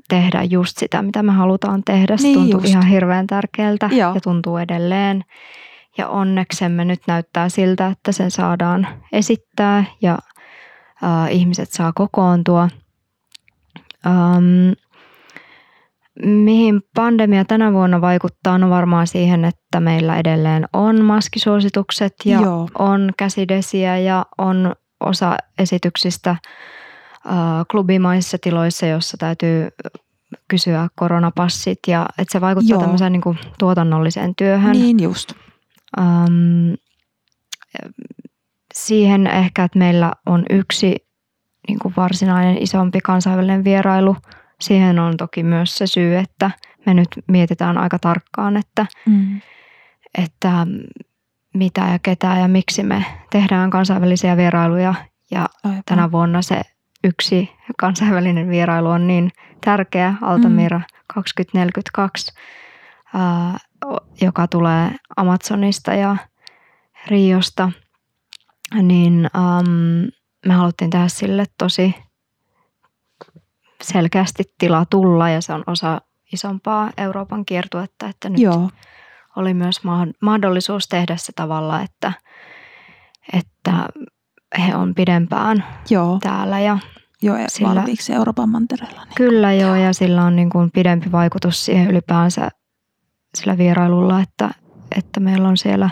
tehdä just sitä, mitä me halutaan tehdä. Se Niin tuntuu just. ihan hirveän tärkeältä Joo. ja tuntuu edelleen. Ja onneksemme nyt näyttää siltä, että sen saadaan esittää ja äh, ihmiset saa kokoontua. Ähm, mihin pandemia tänä vuonna vaikuttaa, no varmaan siihen, että meillä edelleen on maskisuositukset ja Joo. on käsidesiä ja on osa esityksistä äh, klubimaissa tiloissa, jossa täytyy kysyä koronapassit ja että se vaikuttaa Joo. tämmöiseen niin kuin tuotannolliseen työhön. Niin just. Ähm, siihen ehkä, että meillä on yksi niin kuin varsinainen isompi kansainvälinen vierailu. Siihen on toki myös se syy, että me nyt mietitään aika tarkkaan, että, Mm. että mitä ja ketä ja miksi me tehdään kansainvälisiä vierailuja. Ja Aivan. tänä vuonna se yksi kansainvälinen vierailu on niin tärkeä, Altamira 2042, ää, joka tulee Amazonista ja Riosta, niin äm, me haluttiin tehdä sille tosi selkeästi tila tulla ja se on osa isompaa Euroopan kiertuetta, että nyt Joo. oli myös ma- mahdollisuus tehdä se tavalla, että, että he on pidempään Joo. täällä ja Joo, ja Sillä- valmiiksi Euroopan mantereella. Niin. Kyllä joo, ja sillä on niin kuin pidempi vaikutus siihen ylipäänsä sillä vierailulla, että, että meillä on siellä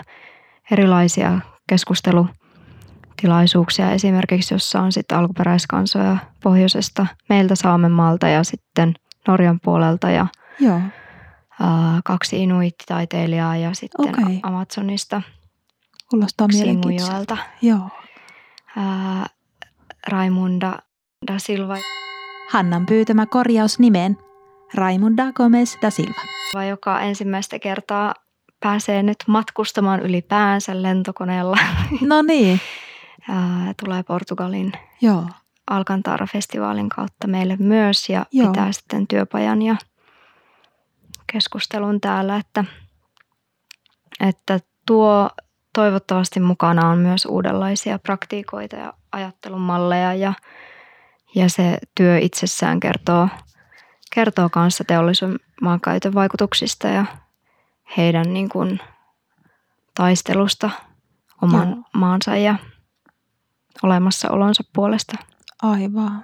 erilaisia keskustelutilaisuuksia esimerkiksi, jossa on sitten alkuperäiskansoja pohjoisesta, meiltä Saamenmaalta ja sitten Norjan puolelta ja Joo. ää, kaksi inuittitaiteilijaa ja sitten Okei. Amazonista Kuulostaa mielenkiintoiselta. Joo. ää, Raimunda da Silva Hannan pyytämä korjaus nimeen. Raimunda Gomez da Silva. vai joka ensimmäistä kertaa pääsee nyt matkustamaan ylipäänsä lentokoneella. No niin. Tulee Portugalin Joo. Alcantara-festivaalin kautta meille myös ja Joo. pitää sitten työpajan ja keskustelun täällä, että, että tuo toivottavasti mukana on myös uudenlaisia praktiikoita ja ajattelun malleja ja, ja se työ itsessään kertoo, kertoo kanssa teollisen maankäytön vaikutuksista ja heidän niin kuin taistelusta oman Joo. maansa ja olemassaolonsa puolesta. Aivan.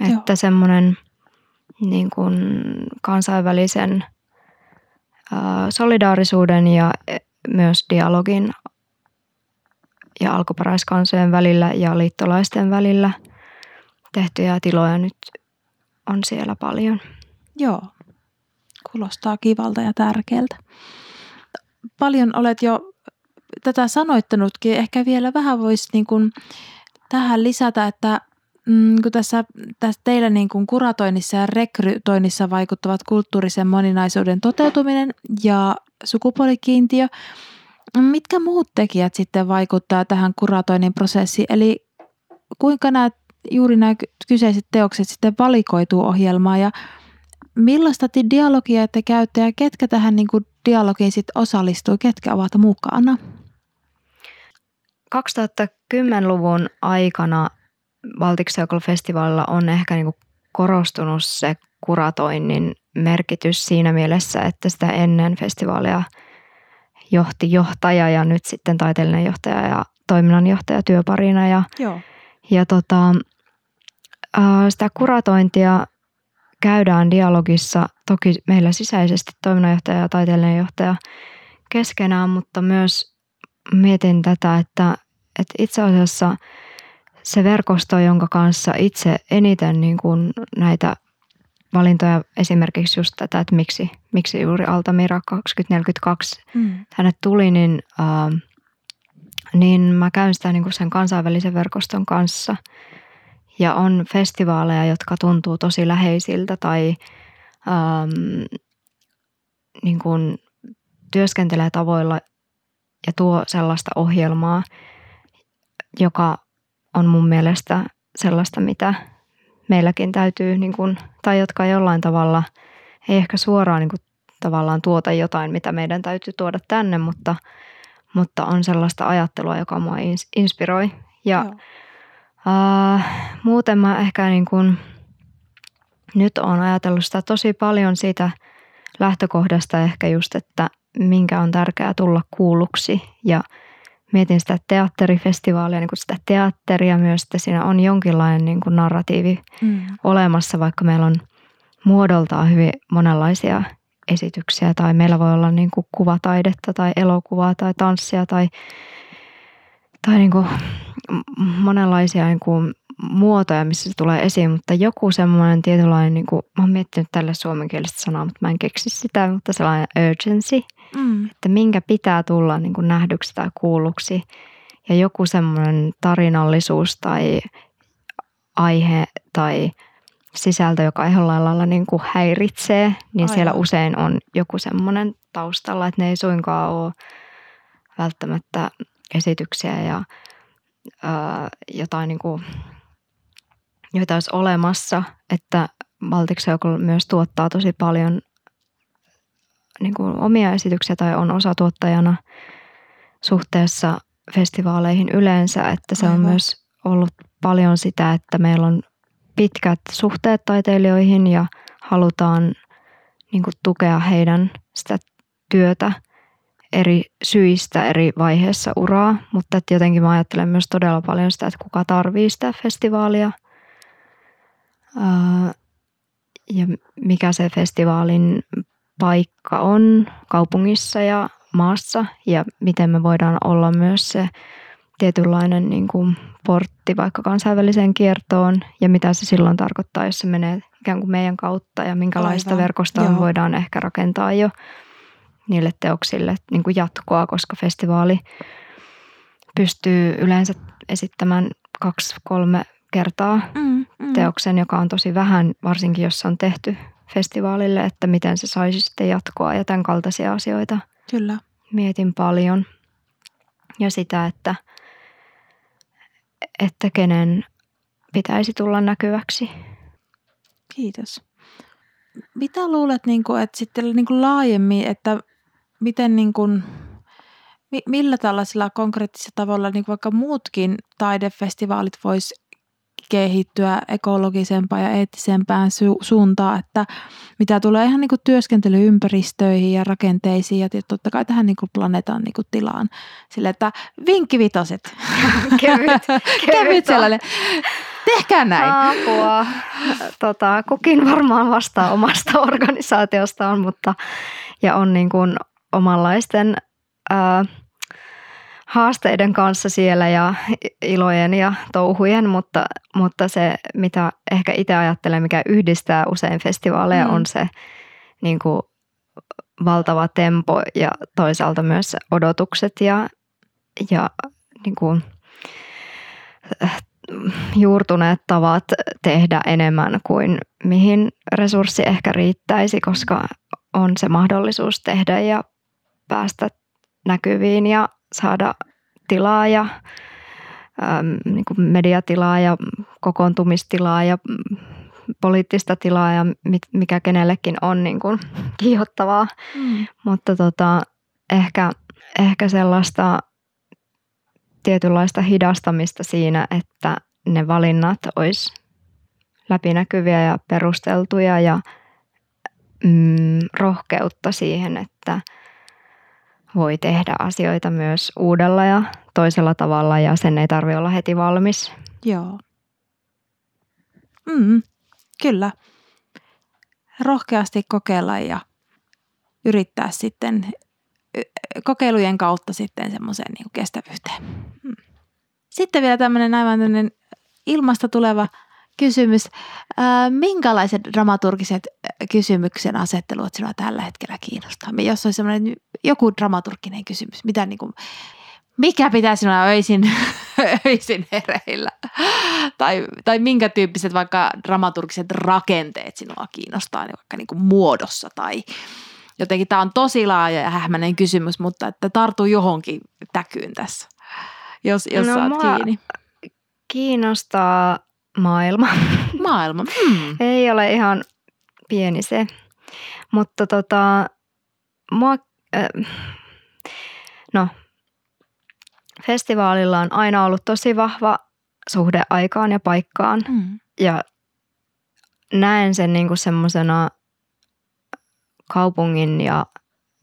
Joo. Että semmoinen niin kuin kansainvälisen solidaarisuuden ja e, myös dialogin ja alkuperäiskansojen välillä ja liittolaisten välillä tehtyjä tiloja nyt on siellä paljon. Joo. Kuulostaa kivalta ja tärkeältä. Paljon olet jo tätä sanoittanutkin. Ehkä vielä vähän voisi niin kuin tähän lisätä, että mm, kun tässä, tässä teillä niin kuin kuratoinnissa ja rekrytoinnissa vaikuttavat kulttuurisen moninaisuuden toteutuminen ja sukupuolikiintiö, mitkä muut tekijät sitten vaikuttaa tähän kuratoinnin prosessiin? Eli kuinka nämä, juuri nämä kyseiset teokset sitten valikoituu ohjelmaan ja millaista dialogia te käytte ja ketkä tähän niin kuin dialogiin sitten osallistuu, ketkä ovat mukana? 2010-luvun aikana Baltic Circle-festivaalilla on ehkä niin kuin korostunut se kuratoinnin merkitys siinä mielessä, että sitä ennen festivaalia johti johtaja ja nyt sitten taiteellinen johtaja ja toiminnanjohtaja työparina. Ja, Joo. ja tota, sitä kuratointia käydään dialogissa toki meillä sisäisesti toiminnanjohtaja ja taiteellinen johtaja keskenään, mutta myös mietin tätä, että, että itse asiassa se verkosto, jonka kanssa itse eniten niin kuin näitä valintoja, esimerkiksi just tätä, että miksi, miksi juuri Altamira 2042 Mm. tänne tuli, niin, ää, niin mä käyn sitä niin kuin sen kansainvälisen verkoston kanssa. Ja on festivaaleja, jotka tuntuu tosi läheisiltä tai äm, niin kuin työskentelee tavoilla ja tuo sellaista ohjelmaa, joka on mun mielestä sellaista, mitä meilläkin täytyy, niin kuin, tai jotka jollain tavalla, ei ehkä suoraan niin kuin, tavallaan tuota jotain, mitä meidän täytyy tuoda tänne, mutta, mutta on sellaista ajattelua, joka mua ins- inspiroi. Ja Joo. Uh, muuten mä ehkä niin kuin, nyt olen ajatellut sitä tosi paljon siitä lähtökohdasta ehkä just, että minkä on tärkeää tulla kuulluksi ja mietin sitä teatterifestivaalia, niin kuin sitä teatteria myös, että siinä on jonkinlainen niin kuin narratiivi Mm. olemassa, vaikka meillä on muodoltaan hyvin monenlaisia esityksiä tai meillä voi olla niin kuin kuvataidetta tai elokuvaa tai tanssia tai, tai niin kuin monenlaisia niin kuin muotoja, missä se tulee esiin, mutta joku semmoinen tietynlainen, niin kuin, mä oon miettinyt tälle suomenkielistä sanaa, mutta mä en keksi sitä, mutta sellainen urgency, mm. että minkä pitää tulla niin kuin nähdyksi tai kuulluksi ja joku semmoinen tarinallisuus tai aihe tai sisältö, joka jollain lailla niin kuin häiritsee, niin Aivan. siellä usein on joku semmoinen taustalla, että ne ei suinkaan ole välttämättä esityksiä ja ää, jotain niin kuin, joita olisi olemassa, että Baltic Circle myös tuottaa tosi paljon niin kuin omia esityksiä tai on osatuottajana suhteessa festivaaleihin yleensä, että se Aivan. on myös ollut paljon sitä, että meillä on pitkät suhteet taiteilijoihin ja halutaan niin kuin tukea heidän sitä työtä eri syistä eri vaiheessa uraa, mutta että jotenkin mä ajattelen myös todella paljon sitä, että kuka tarvii sitä festivaalia ja mikä se festivaalin paikka on kaupungissa ja maassa ja miten me voidaan olla myös se tietynlainen niin kuin portti vaikka kansainväliseen kiertoon ja mitä se silloin tarkoittaa, jos se menee ikään kuin meidän kautta ja minkälaista Aivan. verkostoa Joo. voidaan ehkä rakentaa jo niille teoksille niin kuin jatkoa, koska festivaali pystyy yleensä esittämään kaksi, kolme kertaa mm, mm. teoksen, joka on tosi vähän, varsinkin jos se on tehty festivaalille, että miten se saisi sitten jatkoa ja tämän kaltaisia asioita. Kyllä. Mietin paljon. Ja sitä, että, että kenen pitäisi tulla näkyväksi. Kiitos. Mitä luulet, niin kuin, että sitten niin kuin laajemmin, että miten niin kuin, millä tällaisilla konkreettisilla tavalla niin vaikka muutkin taidefestivaalit vois kehittyä ekologisempaan ja eettisempään su- suuntaan, että mitä tulee ihan niin kuin työskentelyympäristöihin ja rakenteisiin ja totta kai tähän niin kuin planeetan niin kuin tilaan. Sille, että vinkkivitoset. Kevyt, kevyt sellainen. Tehkää näin. Apua. Tota, kukin varmaan vastaa omasta organisaatiostaan, mutta ja on niin kuin omanlaisten ää, haasteiden kanssa siellä ja ilojen ja touhujen, mutta, mutta se, mitä ehkä itse ajattelen, mikä yhdistää usein festivaaleja, mm. on se niin kuin valtava tempo ja toisaalta myös odotukset ja, ja niin kuin, juurtuneet tavat tehdä enemmän kuin mihin resurssi ehkä riittäisi, koska on se mahdollisuus tehdä ja päästä näkyviin ja saada tilaa ja äm, niin kuin mediatilaa ja kokoontumistilaa ja poliittista tilaa ja mit, mikä kenellekin on niin kuin kiihottavaa. Mm. Mutta tota, ehkä, ehkä sellaista tietynlaista hidastamista siinä, että ne valinnat olisi läpinäkyviä ja perusteltuja ja mm, rohkeutta siihen, että – voi tehdä asioita myös uudella ja toisella tavalla ja sen ei tarvitse olla heti valmis. Joo. Mm, kyllä. Rohkeasti kokeilla ja yrittää sitten kokeilujen kautta sitten semmoiseen niin kestävyyteen. Mm. Sitten vielä tämmöinen aivan ilmasta tuleva – kysymys. Äh, minkälaiset dramaturgiset kysymyksen asettelut sinua tällä hetkellä kiinnostaa? Jos olisi sellainen joku dramaturginen kysymys, mitä niin kuin, mikä pitää sinua öisin, öisin hereillä? tai, tai minkä tyyppiset vaikka dramaturgiset rakenteet sinua kiinnostaa, niin vaikka niin kuin muodossa tai jotenkin tämä on tosi laaja ja hähmäinen kysymys, mutta että tartuu johonkin täkyyn tässä, jos, jos no, saat kiinni. Kiinnostaa maailma. Maailma. Hmm. Ei ole ihan pieni se. Mutta tota, mua, äh, no, festivaalilla on aina ollut tosi vahva suhde aikaan ja paikkaan. Hmm. Ja näen sen niin kuin semmoisena kaupungin ja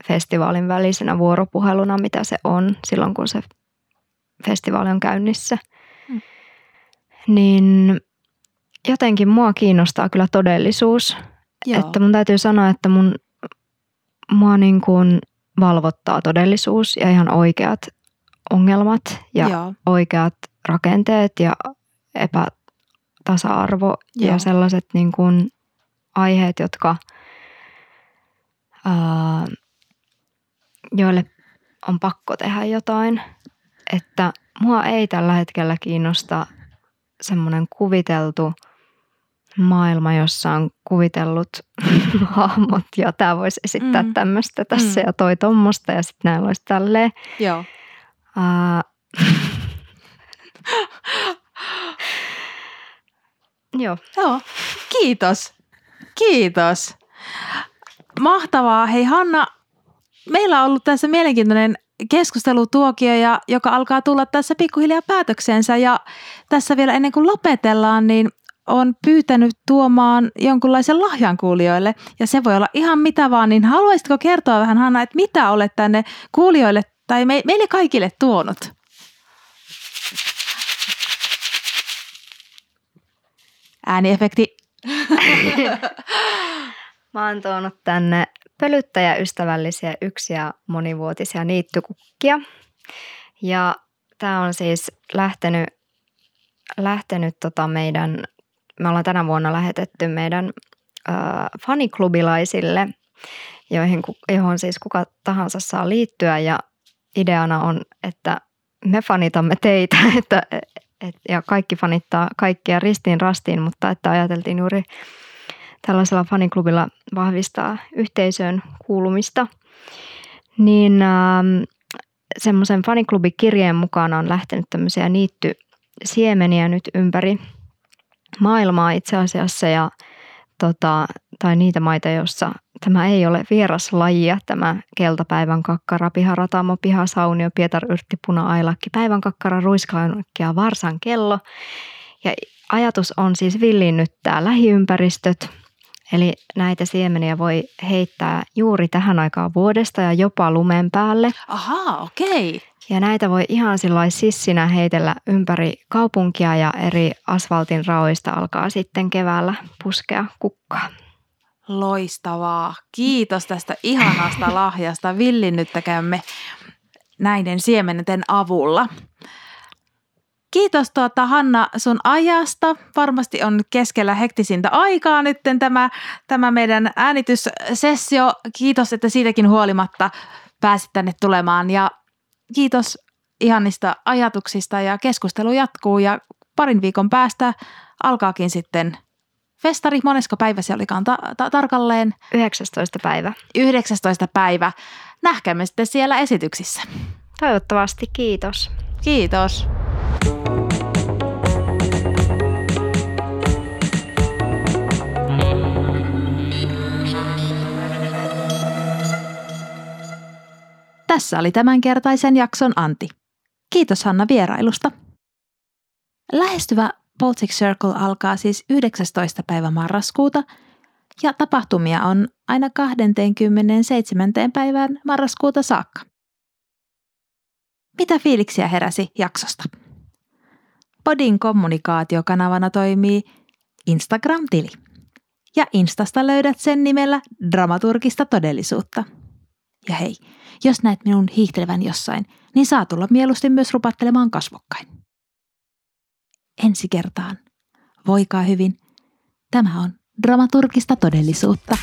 festivaalin välisenä vuoropuheluna, mitä se on silloin, kun se festivaali on käynnissä – niin jotenkin mua kiinnostaa kyllä todellisuus Joo. Että mun täytyy sanoa, että mun, mua niin kuin valvottaa todellisuus ja ihan oikeat ongelmat ja Joo. oikeat rakenteet ja epätasa-arvo Joo. ja sellaiset niin kuin aiheet, jotka, ää, joille on pakko tehdä jotain. Että mua ei tällä hetkellä kiinnosta semmoinen kuviteltu maailma, jossa on kuvitellut hahmot ja tämä voisi esittää Mm. mm. tämmöistä tässä Mm. ja toi tommosta ja sitten näin olisi tälleen. Joo. Ää, Joo. Joo. Kiitos. Kiitos. Mahtavaa. Hei Hanna, meillä on ollut tässä mielenkiintoinen keskustelutuokio, ja, joka alkaa tulla tässä pikkuhiljaa päätöksensä. Ja tässä vielä ennen kuin lopetellaan, niin on pyytänyt tuomaan jonkunlaisen lahjan kuulijoille. Ja se voi olla ihan mitä vaan, niin haluaisitko kertoa vähän Hanna, että mitä olet tänne kuulijoille tai me, meille kaikille tuonut? Ääniefekti. Mä oon tuonut tänne pölyttäjäystävällisiä yksi- ja monivuotisia niittykukkia. Ja tämä on siis lähtenyt, lähtenyt tota meidän, me ollaan tänä vuonna lähetetty meidän ö, faniklubilaisille, joihin, johon siis kuka tahansa saa liittyä ja ideana on, että me fanitamme teitä että, et, ja kaikki fanittaa kaikkia ristiin rastiin, mutta että ajateltiin juuri tällaisella faniklubilla vahvistaa yhteisöön kuulumista, niin ähm, semmoisen faniklubikirjeen mukana on lähtenyt tämmöisiä niittysiemeniä nyt ympäri maailmaa itse asiassa ja tota, tai niitä maita, joissa tämä ei ole vieras lajia, tämä keltapäivän kakkara, piharatamo, pihasaunio, pietaryrtti, puna-ailakki, päivän kakkara, ruiskaunakki ja varsan kello. Ja ajatus on siis villinnyttää lähiympäristöt, eli näitä siemeniä voi heittää juuri tähän aikaan vuodesta ja jopa lumen päälle. Ahaa, okei. Ja näitä voi ihan sillä sissinä heitellä ympäri kaupunkia ja eri asfaltin raoista alkaa sitten keväällä puskea kukkaa. Loistavaa. Kiitos tästä ihanasta lahjasta. Villinnyttäkäämme näiden siemeneten avulla. Kiitos tuota, Hanna sun ajasta. Varmasti on keskellä hektisintä aikaa nyt tämä, tämä meidän äänityssessio. Kiitos, että siitäkin huolimatta pääsit tänne tulemaan ja kiitos ihanista ajatuksista ja keskustelu jatkuu ja parin viikon päästä alkaakin sitten festari. Monesko päivä se olikaan ta- ta- tarkalleen? 19. päivä. 19. päivä. Nähkäämme sitten siellä esityksissä. Toivottavasti kiitos. Kiitos. Tässä oli tämänkertaisen jakson Anti. Kiitos Hanna vierailusta. Lähestyvä Baltic Circle alkaa siis 19. päivä marraskuuta ja tapahtumia on aina 27. päivään marraskuuta saakka. Mitä fiiliksiä heräsi jaksosta? Podin kommunikaatiokanavana toimii Instagram-tili. Ja Instasta löydät sen nimellä Dramaturgista todellisuutta. Ja hei, jos näet minun hiihtelevän jossain, niin saa tulla mieluusti myös rupattelemaan kasvokkain. Ensi kertaan. Voikaa hyvin. Tämä on Dramaturgista todellisuutta.